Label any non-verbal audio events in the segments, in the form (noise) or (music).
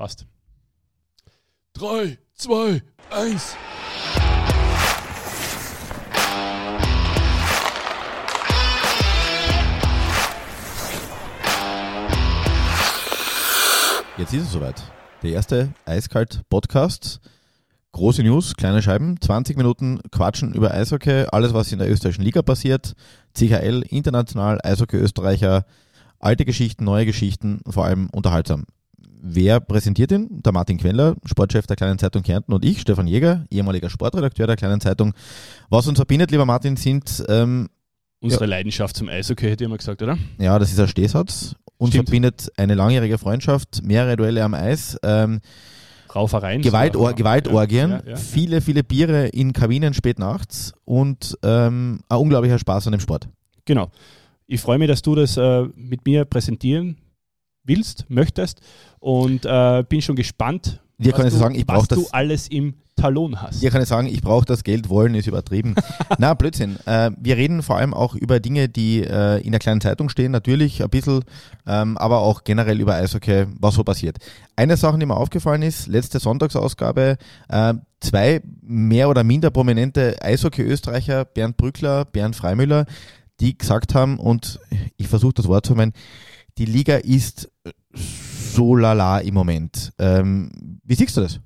Passt. 3, 2, 1. Jetzt ist es soweit. Der erste Eiskalt-Podcast. Große News, kleine Scheiben, 20 Minuten quatschen über Eishockey, alles was in der österreichischen Liga passiert, CHL, international, Eishockey Österreicher, alte Geschichten, neue Geschichten, vor allem unterhaltsam. Wer präsentiert ihn? Der Martin Queller, Sportchef der Kleinen Zeitung Kärnten und ich, Stefan Jäger, ehemaliger Sportredakteur der Kleinen Zeitung. Was uns verbindet, lieber Martin, sind ähm, Unsere Leidenschaft zum Eishockey, hätte ich mal gesagt, oder? Ja, das ist ein Stehsatz. Uns Stimmt. verbindet eine langjährige Freundschaft, mehrere Duelle am Eis, ähm, Raufereien. Gewaltor. Gewaltorgien, Ja, ja, ja. viele, viele Biere in Kabinen spät nachts und ähm, ein unglaublicher Spaß an dem Sport. Genau. Ich freue mich, dass du das äh, mit mir präsentieren willst, möchtest und äh, bin schon gespannt, kann was, du, sagen, ich was brauch du das- alles im Talon hast. Hier kann ich sagen, ich brauche das Geld, wollen ist übertrieben. (laughs) Na, Blödsinn. Äh, wir reden vor allem auch über Dinge, die äh, in der kleinen Zeitung stehen, natürlich ein bisschen, ähm, aber auch generell über Eishockey, was so passiert. Eine Sache, die mir aufgefallen ist, letzte Sonntagsausgabe, äh, zwei mehr oder minder prominente Eishockey-Österreicher, Bernd Brückler, Bernd Freimüller, die gesagt haben, und ich versuche das Wort zu meinen, die Liga ist so lala im Moment. Ähm, wie siehst du das?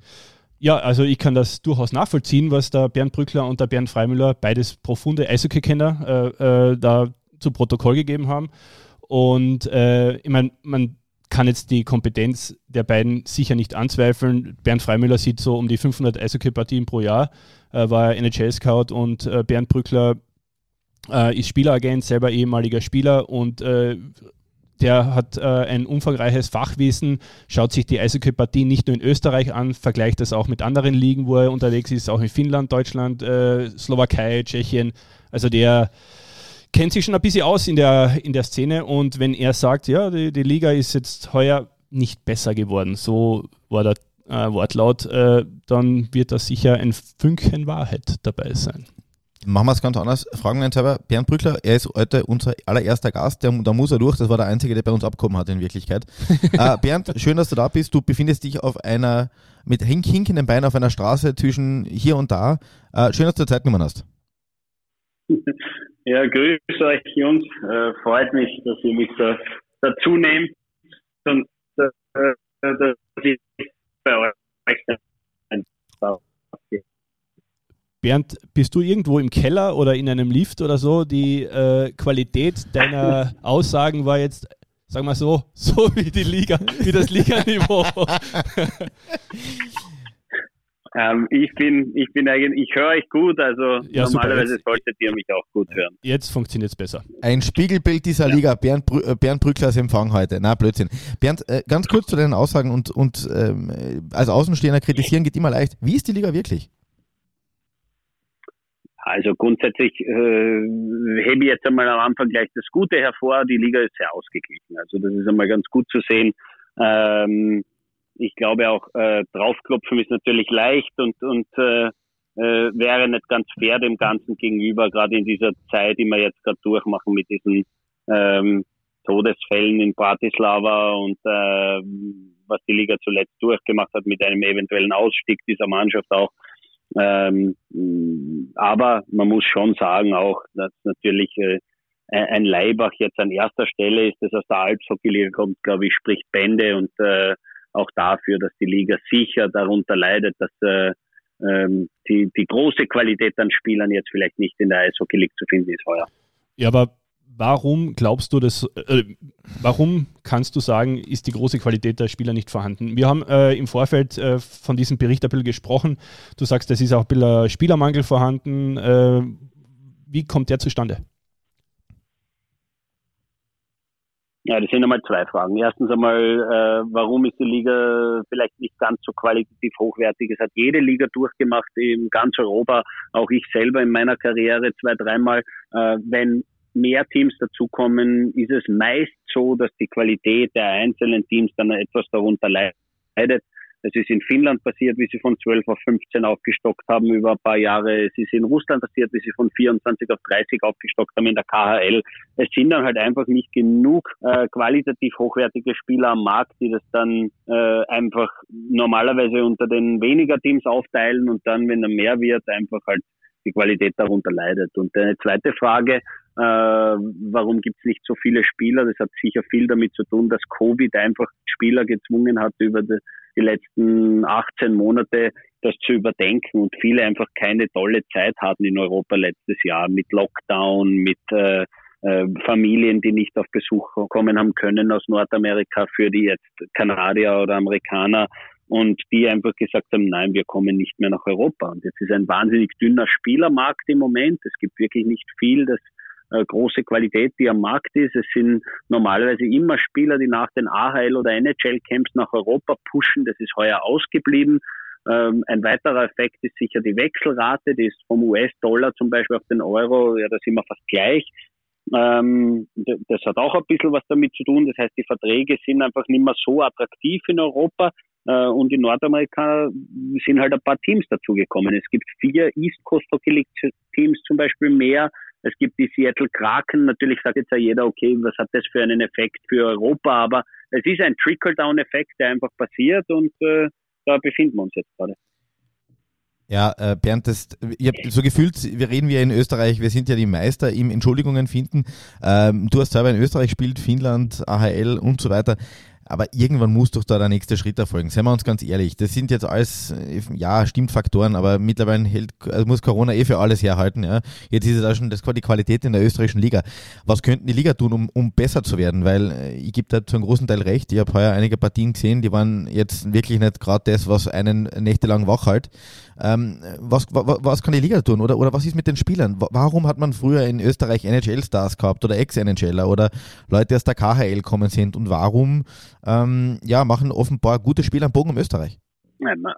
Ja, also ich kann das durchaus nachvollziehen, was der Bernd Brückler und der Bernd Freimüller, beides profunde Eishockey-Kenner, äh, äh, da zu Protokoll gegeben haben. Und äh, ich meine, man kann jetzt die Kompetenz der beiden sicher nicht anzweifeln. Bernd Freimüller sieht so um die 500 Eishockey-Partien pro Jahr, äh, war NHL-Scout und äh, Bernd Brückler äh, ist Spieleragent, selber ehemaliger Spieler und äh, der hat äh, ein umfangreiches Fachwissen, schaut sich die Eishockey-Partie nicht nur in Österreich an, vergleicht das auch mit anderen Ligen, wo er unterwegs ist, auch in Finnland, Deutschland, äh, Slowakei, Tschechien. Also der kennt sich schon ein bisschen aus in der, in der Szene und wenn er sagt, ja, die, die Liga ist jetzt heuer nicht besser geworden, so war der äh, Wortlaut, äh, dann wird da sicher ein Fünkchen Wahrheit dabei sein. Machen wir es ganz anders. Fragen wir uns selber. Bernd Brückler, er ist heute unser allererster Gast. Der, da muss er durch. Das war der Einzige, der bei uns abgekommen hat in Wirklichkeit. (laughs) äh, Bernd, schön, dass du da bist. Du befindest dich auf einer, mit hink hinkenden Beinen auf einer Straße zwischen hier und da. Äh, schön, dass du Zeit genommen hast. Ja, grüß euch Jungs. Äh, freut mich, dass ihr mich da dazu nehmt und äh, dass ich bei euch. Bernd, bist du irgendwo im Keller oder in einem Lift oder so? Die äh, Qualität deiner (laughs) Aussagen war jetzt, sagen wir so, (laughs) so wie die Liga, wie das Liganiveau. (laughs) Ähm, ich bin, ich bin eigentlich, ich höre euch gut, also Ja, super. normalerweise Jetzt- solltet ihr mich auch gut hören. Jetzt funktioniert es besser. Ein Spiegelbild dieser Liga. Bernd, Brü äh, Bernd Brücklers Empfang heute. Na, Blödsinn. Bernd, äh, ganz kurz zu deinen Aussagen und, und ähm, äh, als Außenstehender kritisieren geht immer leicht. Wie ist die Liga wirklich? Also grundsätzlich äh, hebe ich jetzt einmal am Anfang gleich das Gute hervor. Die Liga ist sehr ausgeglichen. Also das ist einmal ganz gut zu sehen. Ähm, ich glaube auch, äh, draufklopfen ist natürlich leicht und, und äh, äh, wäre nicht ganz fair dem Ganzen gegenüber, gerade in dieser Zeit, die wir jetzt gerade durchmachen mit diesen ähm, Todesfällen in Bratislava und äh, was die Liga zuletzt durchgemacht hat mit einem eventuellen Ausstieg dieser Mannschaft auch. Ähm, aber man muss schon sagen auch, dass natürlich äh, ein Leibach jetzt an erster Stelle ist, das aus der Alpshockey-Liga kommt, glaube ich, spricht Bände und äh, auch dafür, dass die Liga sicher darunter leidet, dass äh, ähm, die, die große Qualität an Spielern jetzt vielleicht nicht in der Eishockey League zu finden ist heuer. Ja, aber warum glaubst du das, äh, warum kannst du sagen, ist die große Qualität der Spieler nicht vorhanden? Wir haben äh, im Vorfeld äh, von diesem Bericht ein bisschen gesprochen. Du sagst, es ist auch ein bisschen Spielermangel vorhanden. Äh, wie kommt der zustande? Ja, das sind einmal zwei Fragen. Erstens einmal, äh, warum ist die Liga vielleicht nicht ganz so qualitativ hochwertig? Es hat jede Liga durchgemacht in ganz Europa, auch ich selber in meiner Karriere zwei, dreimal. Äh, wenn mehr Teams dazukommen, ist es meist so, dass die Qualität der einzelnen Teams dann etwas darunter leidet. Es ist in Finnland passiert, wie sie von 12 auf 15 aufgestockt haben über ein paar Jahre. Es ist in Russland passiert, wie sie von 24 auf 30 aufgestockt haben in der KHL. Es sind dann halt einfach nicht genug äh, qualitativ hochwertige Spieler am Markt, die das dann äh, einfach normalerweise unter den weniger Teams aufteilen und dann, wenn er mehr wird, einfach halt die Qualität darunter leidet. Und eine zweite Frage, äh, warum gibt es nicht so viele Spieler? Das hat sicher viel damit zu tun, dass Covid einfach Spieler gezwungen hat, über die, die letzten 18 Monate das zu überdenken und viele einfach keine tolle Zeit hatten in Europa letztes Jahr mit Lockdown, mit äh, äh, Familien, die nicht auf Besuch kommen haben können aus Nordamerika für die jetzt Kanadier oder Amerikaner und die einfach gesagt haben, nein, wir kommen nicht mehr nach Europa. Und jetzt ist ein wahnsinnig dünner Spielermarkt im Moment. Es gibt wirklich nicht viel, das äh, große Qualität, die am Markt ist. Es sind normalerweise immer Spieler, die nach den AHL oder NHL-Camps nach Europa pushen. Das ist heuer ausgeblieben. Ähm, ein weiterer Effekt ist sicher die Wechselrate, die ist vom US-Dollar zum Beispiel auf den Euro, ja, da sind wir fast gleich. Ähm, das hat auch ein bisschen was damit zu tun. Das heißt, die Verträge sind einfach nicht mehr so attraktiv in Europa. Äh, und in Nordamerika sind halt ein paar Teams dazugekommen. Es gibt vier East Coast Hockey League Teams zum Beispiel mehr. Es gibt die Seattle Kraken. Natürlich sagt jetzt ja jeder, okay, was hat das für einen Effekt für Europa? Aber es ist ein Trickle-Down-Effekt, der einfach passiert und äh, da befinden wir uns jetzt gerade. Ja, äh, Bernd, das, ich habe so gefühlt, wir reden wir in Österreich, wir sind ja die Meister im Entschuldigungen finden. Ähm, du hast selber in Österreich gespielt, Finnland, AHL und so weiter. Aber irgendwann muss doch da der nächste Schritt erfolgen. Seien wir uns ganz ehrlich. Das sind jetzt alles, ja, stimmt Faktoren, aber mittlerweile hält, also muss Corona eh für alles herhalten. Ja. Jetzt ist es auch schon das die Qualität in der österreichischen Liga. Was könnten die Liga tun, um, um besser zu werden? Weil äh, ich gebe da zu einem großen Teil recht. Ich habe heuer einige Partien gesehen, die waren jetzt wirklich nicht gerade das, was einen nächtelang wach hält. Ähm, was, was, was kann die Liga tun? Oder, oder was ist mit den Spielern? Warum hat man früher in Österreich NHL-Stars gehabt oder Ex-NHLer oder Leute aus der KHL kommen sind? Und warum ähm, ja, machen offenbar gute Spieler am Bogen um Österreich?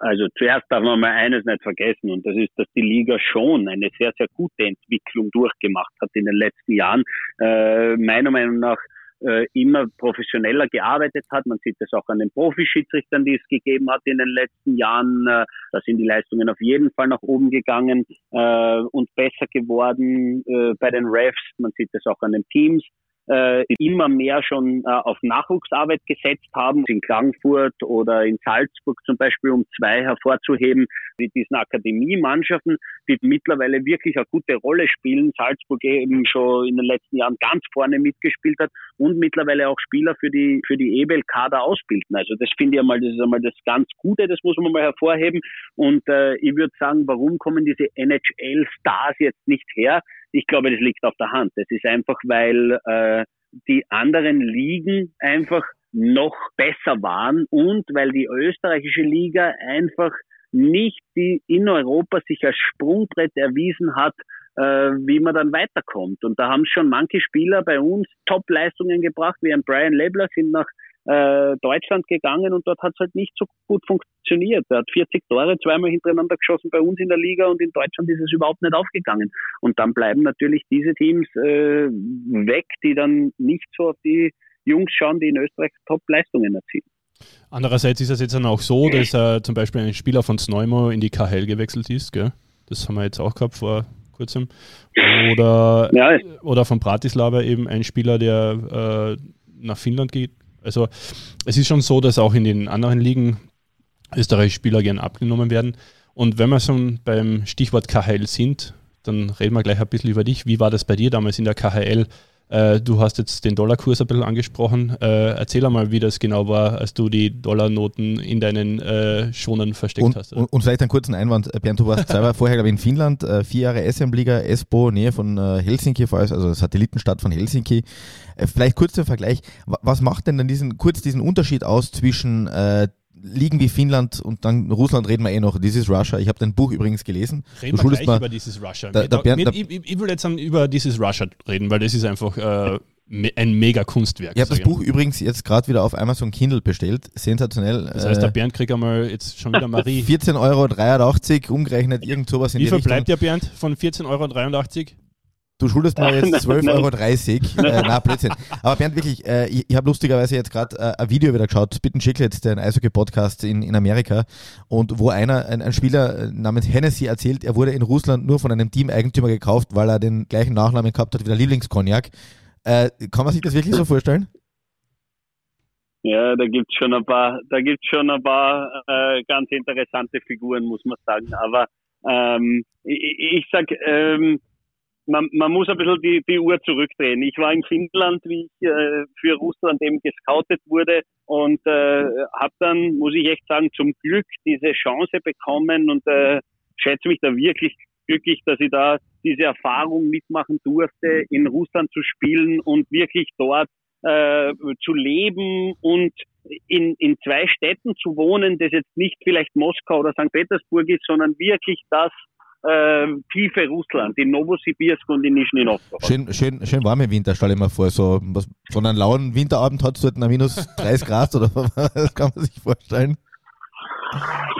Also zuerst darf man mal eines nicht vergessen und das ist, dass die Liga schon eine sehr, sehr gute Entwicklung durchgemacht hat in den letzten Jahren. Äh, meiner Meinung nach äh, immer professioneller gearbeitet hat. Man sieht das auch an den Profischiedsrichtern, die es gegeben hat in den letzten Jahren. Äh, da sind die Leistungen auf jeden Fall nach oben gegangen äh, und besser geworden äh, bei den Refs. Man sieht das auch an den Teams äh, immer mehr schon äh, auf Nachwuchsarbeit gesetzt haben, in Klagenfurt oder in Salzburg zum Beispiel, um zwei hervorzuheben, mit diesen Akademiemannschaften, die mittlerweile wirklich eine gute Rolle spielen. Salzburg eben schon in den letzten Jahren ganz vorne mitgespielt hat und mittlerweile auch Spieler für die für die EBL-Kader ausbilden. Also das finde ich einmal, das ist einmal das ganz Gute, das muss man mal hervorheben. Und äh, ich würde sagen, warum kommen diese NHL-Stars jetzt nicht her? Ich glaube, das liegt auf der Hand. Das ist einfach, weil äh, die anderen Ligen einfach noch besser waren und weil die österreichische Liga einfach nicht die in Europa sich als Sprungbrett erwiesen hat, äh, wie man dann weiterkommt. Und da haben schon manche Spieler bei uns Top-Leistungen gebracht, wie ein Brian Lebler, sind nach äh, Deutschland gegangen und dort hat es halt nicht so gut funktioniert. Er hat 40 Tore zweimal hintereinander geschossen bei uns in der Liga und in Deutschland ist es überhaupt nicht aufgegangen. Und dann bleiben natürlich diese Teams äh, weg, die dann nicht so auf die Jungs schauen, die in Österreich Top-Leistungen erzielen. Andererseits ist es jetzt dann auch so, dass äh, zum Beispiel ein Spieler von Sneumo in die KHL gewechselt ist. Gell? Das haben wir jetzt auch gehabt vor kurzem. Oder, ja. oder von Bratislava eben ein Spieler, der äh, nach Finnland geht, also es ist schon so, dass auch in den anderen Ligen österreichische Spieler gern abgenommen werden. Und wenn wir schon beim Stichwort KHL sind, dann reden wir gleich ein bisschen über dich. Wie war das bei dir damals in der KHL? Äh, du hast jetzt den Dollarkurs ein bisschen angesprochen. Äh, erzähl einmal, wie das genau war, als du die Dollarnoten in deinen äh, Schonen versteckt und, hast. Und, und, vielleicht einen kurzen Einwand. Äh, Bernd, du warst selber (laughs) vorher, glaube ich, in Finnland, vier Jahre SM-Liga, Espoo, Nähe von Helsinki, also Satellitenstadt von Helsinki. vielleicht kurz zum Vergleich. Was macht denn dann diesen, kurz diesen Unterschied aus zwischen Ligen wie Finnland und dann Russland reden wir eh noch. This is Russia. Ich habe dein Buch übrigens gelesen. Reden wir gleich mal, über This is Russia. Da, da Bernd, ich, ich, will jetzt über This is Russia reden, weil das ist einfach äh, ein mega Kunstwerk. Ich habe das Buch übrigens jetzt gerade wieder auf Amazon Kindle bestellt. Sensationell. Das heißt, der äh, Bernd kriegt einmal jetzt schon wieder Marie. (laughs) 14,83 Euro, umgerechnet, irgend sowas in Wie viel bleibt der Bernd von 14,83 Euro? Du schuldest mir jetzt (laughs) 12,30 Euro. (laughs) äh, na, Blödsinn. Aber Bernd, wirklich, äh, ich, ich habe lustigerweise jetzt gerade äh, ein Video wieder geschaut, Bitten Chicklets, den Eishockey-Podcast in, in Amerika, und wo einer, ein, ein Spieler äh, namens Hennessy erzählt, er wurde in Russland nur von einem Team-Eigentümer gekauft, weil er den gleichen Nachnamen gehabt hat wie der Lieblingskognak. Äh, kann man sich das wirklich so vorstellen? Ja, da gibt's schon ein paar, da gibt's schon ein paar äh, ganz interessante Figuren, muss man sagen. Aber ähm, ich, ich sag, ähm, man, man muss ein bisschen die, die Uhr zurückdrehen. Ich war in Finnland, wie ich äh, für Russland eben gescoutet wurde und äh, habe dann, muss ich echt sagen, zum Glück diese Chance bekommen und äh, schätze mich da wirklich glücklich, dass ich da diese Erfahrung mitmachen durfte, in Russland zu spielen und wirklich dort äh, zu leben und in, in zwei Städten zu wohnen, das jetzt nicht vielleicht Moskau oder St. Petersburg ist, sondern wirklich das äh, tiefe Russland, in Novosibirsk und in Nischni Novgorod. Schön, schön, schön warme Winter, stelle ich mir vor. So, was, so einen lauen Winterabend hat es dort eine minus (laughs) 30 Grad oder was kann man sich vorstellen?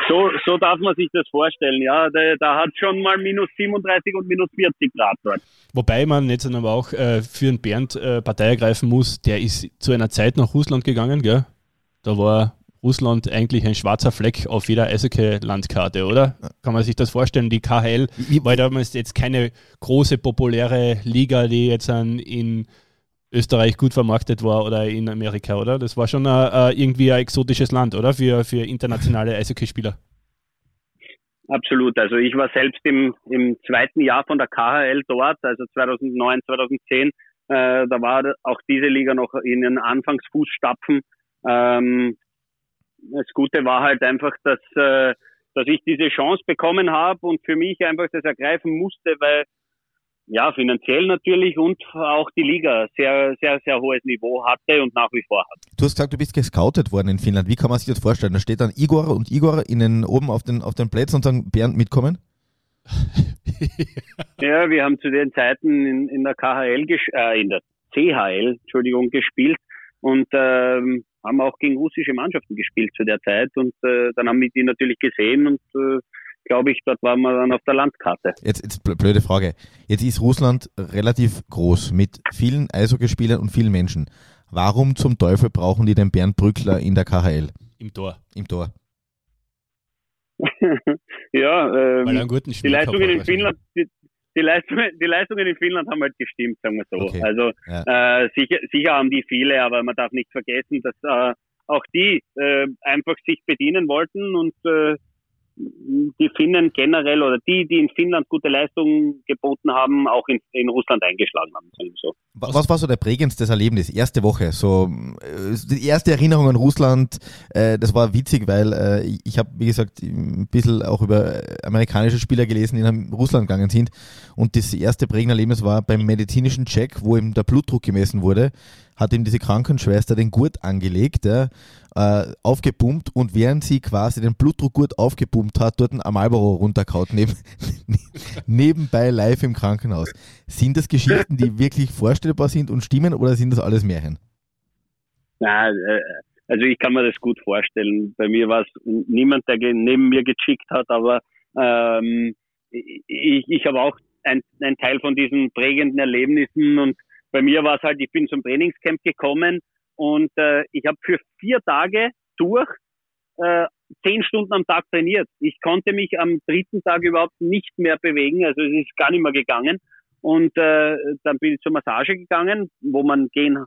So, so darf man sich das vorstellen, ja. Da, da hat schon mal minus 37 und minus 40 Grad dort. Wobei man jetzt aber auch äh, für den Bernd äh, Partei ergreifen muss, der ist zu einer Zeit nach Russland gegangen, gell? Da war Russland eigentlich ein schwarzer Fleck auf jeder Eishockey-Landkarte, oder? Kann man sich das vorstellen? Die KHL war damals jetzt keine große, populäre Liga, die jetzt in Österreich gut vermarktet war oder in Amerika, oder? Das war schon uh, irgendwie ein exotisches Land, oder? Für, für internationale Eishockeyspieler. Absolut. Also ich war selbst im, im zweiten Jahr von der KHL dort, also 2009, 2010. Äh, da war auch diese Liga noch in den Anfangsfußstapfen. Ähm, das Gute war halt einfach, dass, äh, dass ich diese Chance bekommen habe und für mich einfach das ergreifen musste, weil ja, finanziell natürlich und auch die Liga sehr, sehr, sehr hohes Niveau hatte und nach wie vor hat. Du hast gesagt, du bist gescoutet worden in Finnland. Wie kann man sich das vorstellen? Da steht dann Igor und Igor innen oben auf den, auf den Plätzen und sagen, Bernd, mitkommen? (laughs) ja, wir haben zu den Zeiten in, in der KHL, äh, in der CHL, Entschuldigung, gespielt und ähm, haben auch gegen russische Mannschaften gespielt zu der Zeit und äh, dann haben wir die natürlich gesehen und äh, glaube ich, dort waren wir dann auf der Landkarte. Jetzt, jetzt blöde Frage. Jetzt ist Russland relativ groß mit vielen Eishockeyspielern und vielen Menschen. Warum zum Teufel brauchen die den Bernd Brückler in der KHL? Im Tor. Im Tor. (laughs) ja, ähm, Weil einen guten die Leistungen in Finnland, die, die, Leistungen, die Leistungen in Finnland haben halt gestimmt, sagen wir so. Okay. Also ja. äh, sicher, sicher haben die viele, aber man darf nicht vergessen, dass äh, auch die äh, einfach sich bedienen wollten und äh, die Finnen generell oder die, die in Finnland gute Leistungen geboten haben, auch in, in Russland eingeschlagen haben. So. Was war so der prägendste Erlebnis? Erste Woche, so äh, die erste Erinnerung an Russland, äh, das war witzig, weil äh, ich habe, wie gesagt, ein bisschen auch über amerikanische Spieler gelesen, die nach Russland gegangen sind. Und das erste prägende Erlebnis war beim medizinischen Check, wo ihm der Blutdruck gemessen wurde hat ihm diese Krankenschwester den Gurt angelegt, ja, äh, aufgepumpt und während sie quasi den Blutdruck gut aufgepumpt hat, dort ein Marlboro runterkaut, neben, (laughs) nebenbei live im Krankenhaus. Sind das Geschichten, die wirklich vorstellbar sind und stimmen oder sind das alles Märchen? Na, äh, also ich kann mir das gut vorstellen. Bei mir war es niemand, der neben mir gechickt hat, aber ähm, ich, ich habe auch ein, ein Teil von diesen prägenden Erlebnissen und bei mir war es halt, ich bin zum Trainingscamp gekommen und äh, ich habe für vier Tage durch äh, zehn Stunden am Tag trainiert. Ich konnte mich am dritten Tag überhaupt nicht mehr bewegen, also es ist gar nicht mehr gegangen. Und äh, dann bin ich zur Massage gegangen, wo man gehen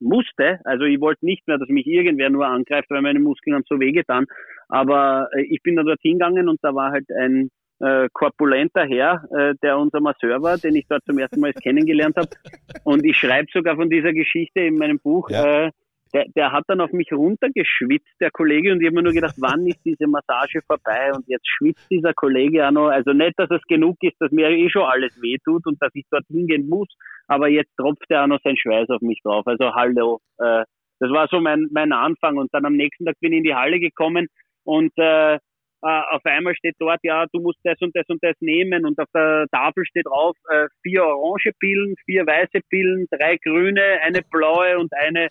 musste. Also ich wollte nicht mehr, dass mich irgendwer nur angreift, weil meine Muskeln haben so wehgetan. Aber äh, ich bin dann dorthin gegangen und da war halt ein äh, korpulenter Herr, äh, der unser Masseur war, den ich dort zum ersten Mal kennengelernt habe. Und ich schreibe sogar von dieser Geschichte in meinem Buch. Ja. Äh, der, der hat dann auf mich runtergeschwitzt, der Kollege, und ich habe mir nur gedacht, wann ist diese Massage vorbei? Und jetzt schwitzt dieser Kollege auch noch. Also nicht, dass es genug ist, dass mir eh schon alles wehtut und dass ich dort hingehen muss, aber jetzt tropft er auch noch sein Schweiß auf mich drauf. Also hallo. Äh, das war so mein, mein Anfang. Und dann am nächsten Tag bin ich in die Halle gekommen und äh, auf einmal steht dort, ja, du musst das und das und das nehmen und auf der Tafel steht drauf, äh, vier orange Pillen, vier weiße Pillen, drei grüne, eine blaue und eine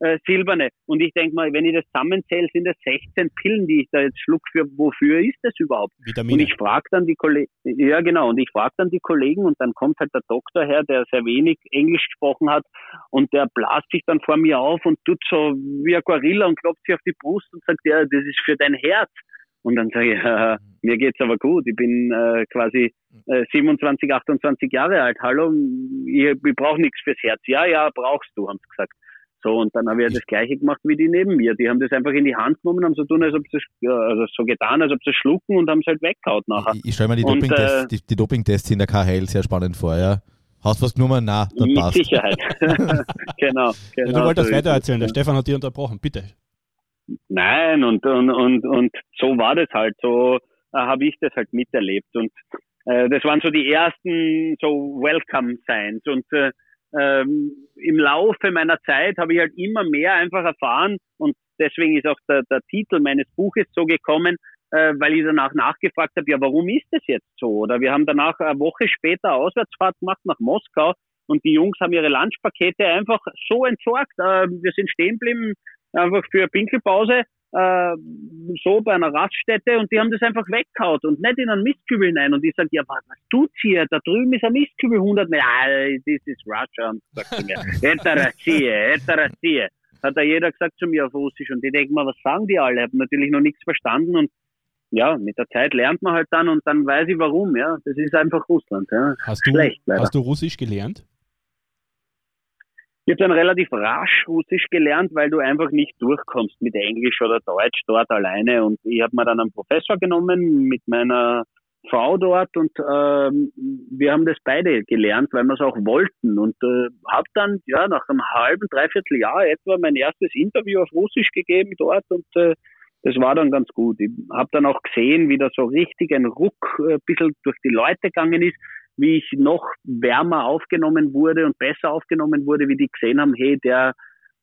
äh, silberne. Und ich denke mal, wenn ich das zusammenzähle, sind das 16 Pillen, die ich da jetzt schluck. Für wofür ist das überhaupt? Vitamine. Und ich frage dann die Kollegen, ja genau, und ich frage dann die Kollegen und dann kommt halt der Doktor her, der sehr wenig Englisch gesprochen hat und der blast sich dann vor mir auf und tut so wie ein Gorilla und klopft sich auf die Brust und sagt, ja, das ist für dein Herz. Und dann sage ich, (laughs) äh, mir geht's aber gut. Ich bin äh, quasi äh, 27, 28 Jahre alt. Hallo, ich, ich brauche nichts fürs Herz. Ja, ja, brauchst du, haben sie gesagt. So, und dann habe ich ja das gleiche gemacht wie die neben mir. Die haben das einfach in die Hand genommen, haben so tun, als ob sie also so getan, als ob sie schlucken und haben es halt weggehaut nachher. Ich, ich stelle mir die Dopingtests, äh, die, die Dopingtests in der KHL sehr spannend vor, ja. Hast du was genommen? Na, dann Mit passt. Sicherheit. genau, (laughs) genau. ja, du wolltest so weiter erzählen, der ja. Stefan hat dich unterbrochen, bitte. Nein, und, und, und, und so war das halt. So äh, habe ich das halt miterlebt. Und äh, das waren so die ersten so Welcome Signs. Und äh, ähm, im Laufe meiner Zeit habe ich halt immer mehr einfach erfahren und deswegen ist auch der, der Titel meines Buches so gekommen, äh, weil ich danach nachgefragt habe, ja, warum ist das jetzt so? Oder wir haben danach eine Woche später Auswärtsfahrt gemacht nach Moskau und die Jungs haben ihre Lunchpakete einfach so entsorgt. Äh, wir sind stehen geblieben, einfach für eine Pinkelpause äh, so bei einer Raststätte und die haben das einfach weggehaut und nicht in einen Mistkübel hinein. Und ich sage, ja, was, was tut's hier? Da drüben ist ein Mistkübel 100 Meter. Ah, das ist Russia, sagt sie mir. (laughs) Etarasie, Etarasie. Hat da jeder gesagt zu mir auf Russisch und ich denke mal, was sagen die alle? Ich habe natürlich noch nichts verstanden und ja, mit der Zeit lernt man halt dann und dann weiß ich warum, ja. Das ist einfach Russland, ja. Hast du, Schlecht, hast du Russisch gelernt? Ich habe dann relativ rasch Russisch gelernt, weil du einfach nicht durchkommst mit Englisch oder Deutsch dort alleine. Und ich habe mir dann einen Professor genommen mit meiner Frau dort und ähm, wir haben das beide gelernt, weil wir es auch wollten. Und äh, habe dann ja nach einem halben, dreiviertel Jahr etwa mein erstes Interview auf Russisch gegeben dort und äh, das war dann ganz gut. Ich habe dann auch gesehen, wie da so richtig ein Ruck äh, ein bisschen durch die Leute gegangen ist wie ich noch wärmer aufgenommen wurde und besser aufgenommen wurde, wie die gesehen haben, hey, der,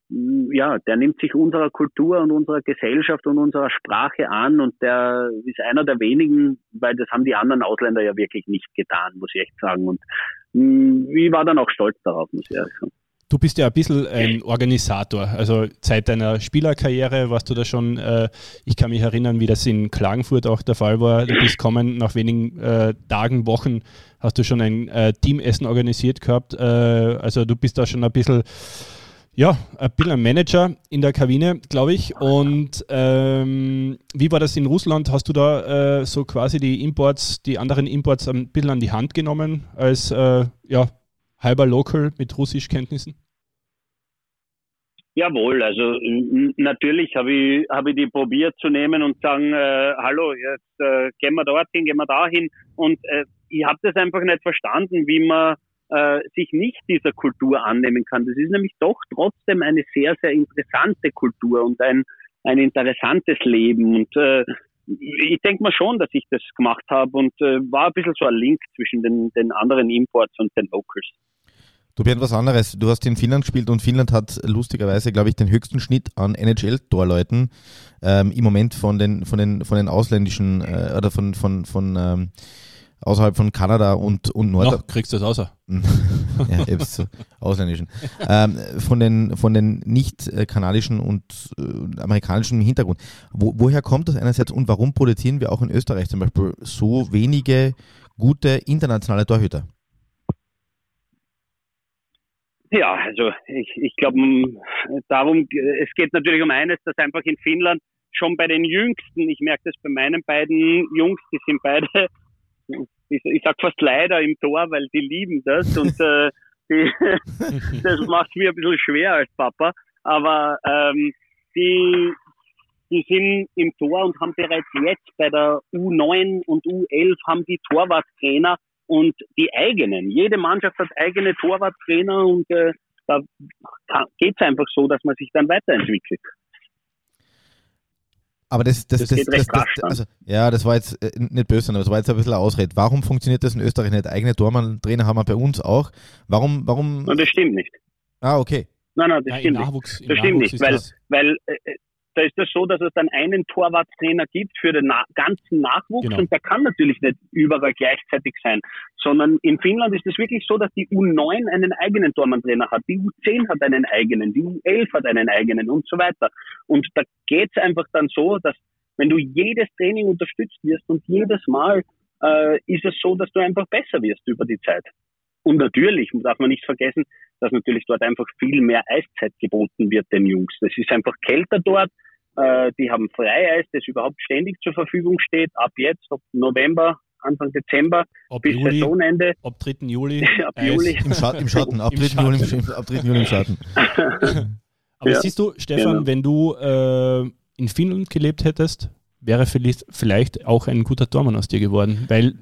mh, ja, der nimmt sich unserer Kultur und unserer Gesellschaft und unserer Sprache an und der ist einer der wenigen, weil das haben die anderen Ausländer ja wirklich nicht getan, muss ich echt sagen. Und mh, ich war dann auch stolz darauf, muss ich ehrlich sagen. Du bist ja ein bisschen ein Organisator. Also seit deiner Spielerkarriere warst du da schon, äh, ich kann mich erinnern, wie das in Klagenfurt auch der Fall war. Du bist kommen, nach wenigen äh, Tagen, Wochen hast du schon ein äh, Teamessen organisiert gehabt. Äh, also du bist da schon ein bisschen, ja, ein bisschen ein Manager in der Kabine, glaube ich. Und ähm, wie war das in Russland? Hast du da äh, so quasi die Imports, die anderen Imports ein bisschen an die Hand genommen als äh, ja, halber Local mit Russischkenntnissen? Jawohl, also natürlich habe ich, habe ich die probiert zu nehmen und sagen, äh, hallo, jetzt äh, gehen wir dorthin, gehen wir dahin. Und äh, ich habe das einfach nicht verstanden, wie man äh, sich nicht dieser Kultur annehmen kann. Das ist nämlich doch trotzdem eine sehr, sehr interessante Kultur und ein, ein interessantes Leben. Und äh, ich denke mal schon, dass ich das gemacht habe und äh, war ein bisschen so ein Link zwischen den, den anderen Imports und den Locals. Du Bernd, was anderes. Du hast in Finnland gespielt und Finnland hat lustigerweise, glaube ich, den höchsten Schnitt an NHL-Torleuten ähm, im Moment von den, von den, von den ausländischen äh, oder von, von, von ähm, außerhalb von Kanada und, und Nord Noch kriegst du das außer. (laughs) ja, selbst so ausländischen. Ähm, von den, von den nicht äh, kanadischen und äh, amerikanischen Hintergrund. Wo, woher kommt das einerseits und warum produzieren wir auch in Österreich zum Beispiel so wenige gute internationale Torhüter? Ja, also ich, ich glaube, darum, es geht natürlich um eines, dass einfach in Finnland schon bei den Jüngsten, ich merke das bei meinen beiden Jungs, die sind beide, ich, ich sag fast leider im Tor, weil die lieben das und äh, die, (laughs) das macht mir ein bisschen schwer als Papa, aber ähm, die, die sind im Tor und haben bereits jetzt bei der U9 und U11 haben die Torwarttrainer und die eigenen. Jede Mannschaft hat eigene Torwarttrainer und äh, da geht es einfach so, dass man sich dann weiterentwickelt. Aber das, das, Das das, geht das, das, dann. also, ja, das war jetzt äh, nicht böse, aber das war jetzt ein bisschen Ausrede. Warum funktioniert das in Österreich nicht? Eigene Tormann-Trainer haben wir bei uns auch. Warum, warum? Und das stimmt nicht. Ah, okay. Nein, nein, das Ja, im stimmt nicht. Das stimmt Nachwuchs nicht, weil, das- weil äh, da ist das so, dass es dann einen Torwarttrainer gibt für den na ganzen Nachwuchs Genau. und der kann natürlich nicht überall gleichzeitig sein, sondern in Finnland ist es wirklich so, dass die U9 einen eigenen Tormanntrainer hat, die U10 hat einen eigenen, die U11 hat einen eigenen und so weiter. Und da geht's einfach dann so, dass wenn du jedes Training unterstützt wirst und jedes Mal äh, ist es so, dass du einfach besser wirst über die Zeit. Und natürlich darf man nicht vergessen, dass natürlich dort einfach viel mehr Eiszeit geboten wird den Jungs. Es ist einfach kälter dort. Äh, die haben Freieis, das überhaupt ständig zur Verfügung steht. Ab jetzt, ab November, Anfang Dezember Ab bis Juli, Saisonende. ab 3. Juli. (laughs) Ab Eis. Juli. Im, Scha im Schatten, ab Im 3. Juli im, Schatten. ab 3. Juli im Schatten. (laughs) Aber Ja, siehst du, Stefan, genau. wenn du äh, in Finnland gelebt hättest, wäre vielleicht, vielleicht auch ein guter Tormann aus dir geworden, weil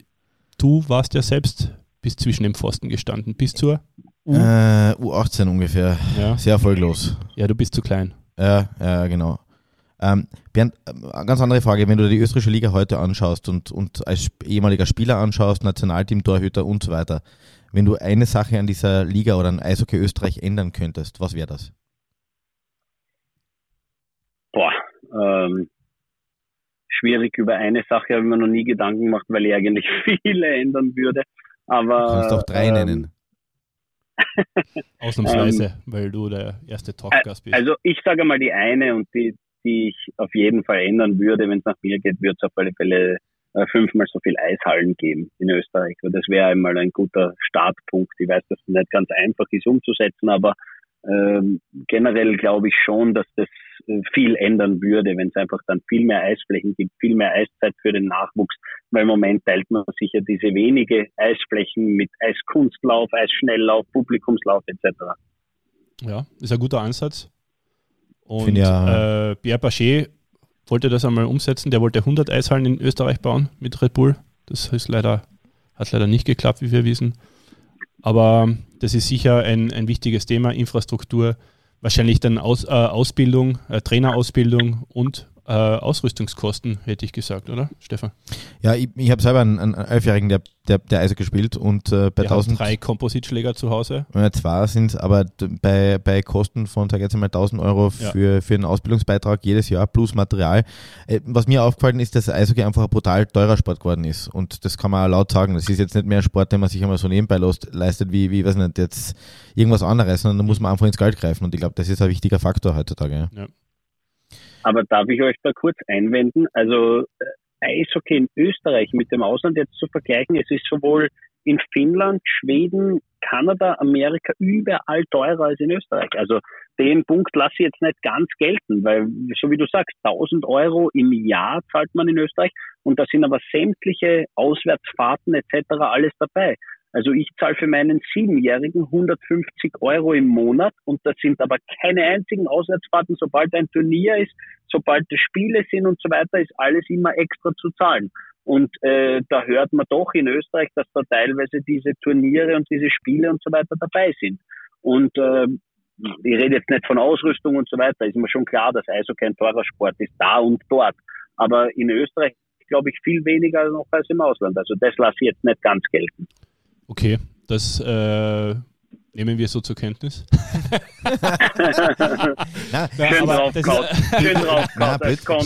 du warst ja selbst bis zwischen dem Pfosten gestanden, bis zur U. Äh, U18 ungefähr. Ja. Sehr erfolglos. ja, du bist zu klein. Ja, ja, genau. Ähm, Bernd, eine ganz andere Frage, wenn du dir die österreichische Liga heute anschaust und, und als ehemaliger Spieler anschaust, Nationalteam-Torhüter und so weiter, wenn du eine Sache an dieser Liga oder an Eishockey Österreich ändern könntest, was wäre das? Boah, ähm, schwierig über eine Sache habe ich mir noch nie Gedanken gemacht, weil ich eigentlich (laughs) viele ändern würde. Aber Du kannst auch drei ähm, nennen. (laughs) Ausnahmsweise, weil du der erste Talkgast bist. Also ich sage mal die eine und die, die ich auf jeden Fall ändern würde, wenn es nach mir geht, würde es auf alle Fälle äh, fünfmal so viel Eishallen geben in Österreich. Und das wäre einmal ein guter Startpunkt. Ich weiß, dass das nicht ganz einfach ist umzusetzen, aber ähm, generell glaube ich schon, dass das äh, viel ändern würde, wenn es einfach dann viel mehr Eisflächen gibt, viel mehr Eiszeit für den Nachwuchs, weil im Moment teilt man sich ja diese wenige Eisflächen mit Eiskunstlauf, Eisschnelllauf, Publikumslauf etc. ja, ist ein guter Ansatz. Und ja- äh, Pierre Bachet wollte das einmal umsetzen. Der wollte 100 Eishallen in Österreich bauen mit Red Bull. Das ist leider, hat leider nicht geklappt, wie wir wissen. Aber das ist sicher ein, ein wichtiges Thema, Infrastruktur, wahrscheinlich dann Aus, äh, Ausbildung, äh, Trainerausbildung und äh, Ausrüstungskosten, hätte ich gesagt, oder, Stefan? Ja, ich, ich habe selber einen, einen Elfjährigen, der, der, der Eishockey gespielt und äh, bei haben 1000 drei Kompositschläger zu Hause. Äh, Zwei sind aber bei, bei Kosten von, sag jetzt mal, 1000 Euro Ja. für, für einen Ausbildungsbeitrag jedes Jahr plus Material. Äh, Was mir aufgefallen ist, dass Eishockey einfach ein brutal teurer Sport geworden ist. Und das kann man auch laut sagen. Das ist jetzt nicht mehr ein Sport, den man sich einmal so nebenbei leistet, wie, wie, weiß nicht, jetzt irgendwas anderes, sondern da muss man einfach ins Geld greifen. Und ich glaube, das ist ein wichtiger Faktor heutzutage. Ja. Aber darf ich euch da kurz einwenden? Also äh, Eishockey in Österreich mit dem Ausland jetzt zu vergleichen, es ist sowohl in Finnland, Schweden, Kanada, Amerika überall teurer als in Österreich. Also den Punkt lasse ich jetzt nicht ganz gelten, weil so wie du sagst, 1000 Euro im Jahr zahlt man in Österreich und da sind aber sämtliche Auswärtsfahrten etc. alles dabei. Also ich zahle für meinen Siebenjährigen 150 Euro im Monat und das sind aber keine einzigen Auswärtsfahrten. Sobald ein Turnier ist, sobald es Spiele sind und so weiter, ist alles immer extra zu zahlen. Und äh, da hört man doch in Österreich, dass da teilweise diese Turniere und diese Spiele und so weiter dabei sind. Und äh, ich rede jetzt nicht von Ausrüstung und so weiter, ist mir schon klar, dass Eishockey ein teurer Sport ist, da und dort. Aber in Österreich glaube ich viel weniger noch als im Ausland. Also das lasse ich jetzt nicht ganz gelten. Okay, das äh, nehmen wir so zur Kenntnis. (laughs) Na, Schön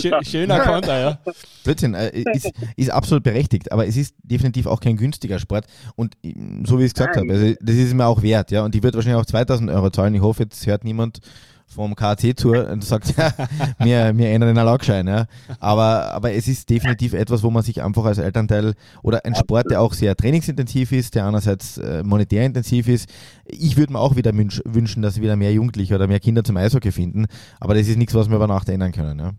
Schön Schöner Konter, ja. Blödsinn, äh, ist, ist absolut berechtigt, aber es ist definitiv auch kein günstiger Sport. Und ähm, so wie ich es gesagt habe, also das ist mir auch wert, ja. Und die wird wahrscheinlich auch 2000 Euro zahlen. Ich hoffe, jetzt hört niemand vom KC-Tour und sagt, (laughs) ja, wir, wir ändern den Erlaubschein, ja. Aber, aber es ist definitiv etwas, wo man sich einfach als Elternteil oder ein Sport, der auch sehr trainingsintensiv ist, der einerseits äh, monetär intensiv ist. Ich würde mir auch wieder wünsch, wünschen, dass wieder mehr Jugendliche oder mehr Kinder zum Eishockey finden. Aber das ist nichts, was wir über Nacht ändern können, ja.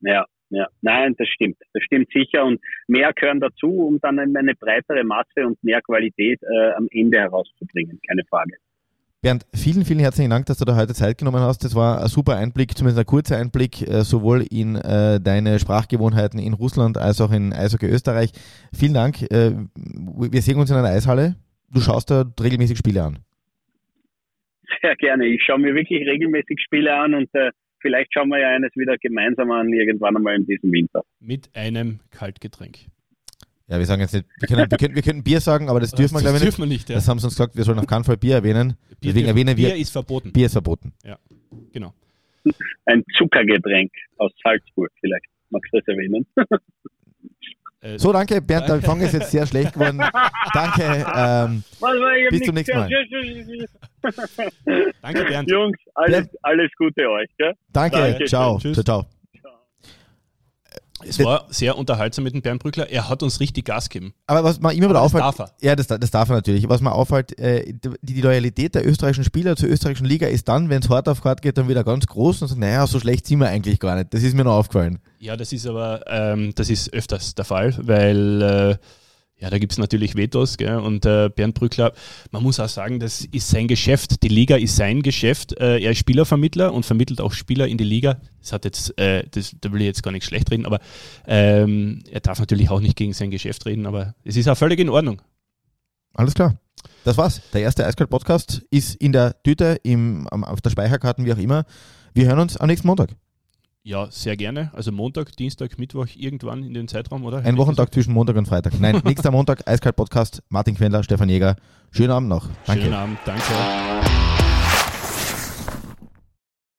Ja, ja. Nein, das stimmt. Das stimmt sicher. Und mehr gehören dazu, um dann eine breitere Masse und mehr Qualität äh, am Ende herauszubringen. Keine Frage. Bernd, vielen, vielen herzlichen Dank, dass du da heute Zeit genommen hast. Das war ein super Einblick, zumindest ein kurzer Einblick, äh, sowohl in äh, deine Sprachgewohnheiten in Russland als auch in Eishockey Österreich. Vielen Dank. Äh, wir sehen uns in einer Eishalle. Du schaust da regelmäßig Spiele an. Sehr gerne. Ich schaue mir wirklich regelmäßig Spiele an und äh, vielleicht schauen wir ja eines wieder gemeinsam an, irgendwann einmal in diesem Winter. Mit einem Kaltgetränk. Ja, wir sagen jetzt nicht, wir können, wir können, wir können Bier sagen, aber das (laughs) dürfen wir, das glaube ich, nicht. dürfen wir nicht. Ja. Das haben sie uns gesagt, wir sollen auf keinen Fall Bier erwähnen. Bier, Deswegen erwähnen wir, Bier ist verboten. Bier ist verboten. Genau. ein Zuckergetränk aus Salzburg vielleicht. Magst du das erwähnen? (laughs) Äh, so, danke, Bernd, der Empfang ist jetzt sehr schlecht geworden. (laughs) danke. Ähm, bis zum nächsten Mal. danke, Bernd. Jungs, alles, alles Gute euch. Gell? Danke, danke ciao. Tschüss. ciao. Es war sehr unterhaltsam mit dem Bernd Brückler. Er hat uns richtig Gas gegeben. Aber was man immer wieder auffällt. Das darf er. Ja, das, das darf er natürlich. Was man auffällt, äh, die, die, Loyalität der österreichischen Spieler zur österreichischen Liga ist dann, wenn es hart auf hart geht, dann wieder ganz groß und sagt, naja, so schlecht sind wir eigentlich gar nicht. Das ist mir noch aufgefallen. Ja, das ist aber, ähm, das ist öfters der Fall, weil äh, ja, da gibt es natürlich Vetos. Gell? Und äh, Bernd Brückler, man muss auch sagen, das ist sein Geschäft. Die Liga ist sein Geschäft. Äh, er ist Spielervermittler und vermittelt auch Spieler in die Liga. Das hat jetzt, äh, das, da will ich jetzt gar nicht schlecht reden, aber ähm, er darf natürlich auch nicht gegen sein Geschäft reden, aber es ist auch völlig in Ordnung. Alles klar. Das war's. Der erste Eiskalt-Podcast ist in der Tüte, im, auf der Speicherkarte, wie auch immer. Wir hören uns am nächsten Montag. Ja, sehr gerne. Also Montag, Dienstag, Mittwoch, irgendwann in den Zeitraum, oder? Ein Wochentag zwischen Montag und Freitag. Nein, (laughs) nächster Montag, Eiskalt Podcast, Martin Quendler, Stefan Jäger. Schönen Abend noch. Danke. Schönen Abend, danke.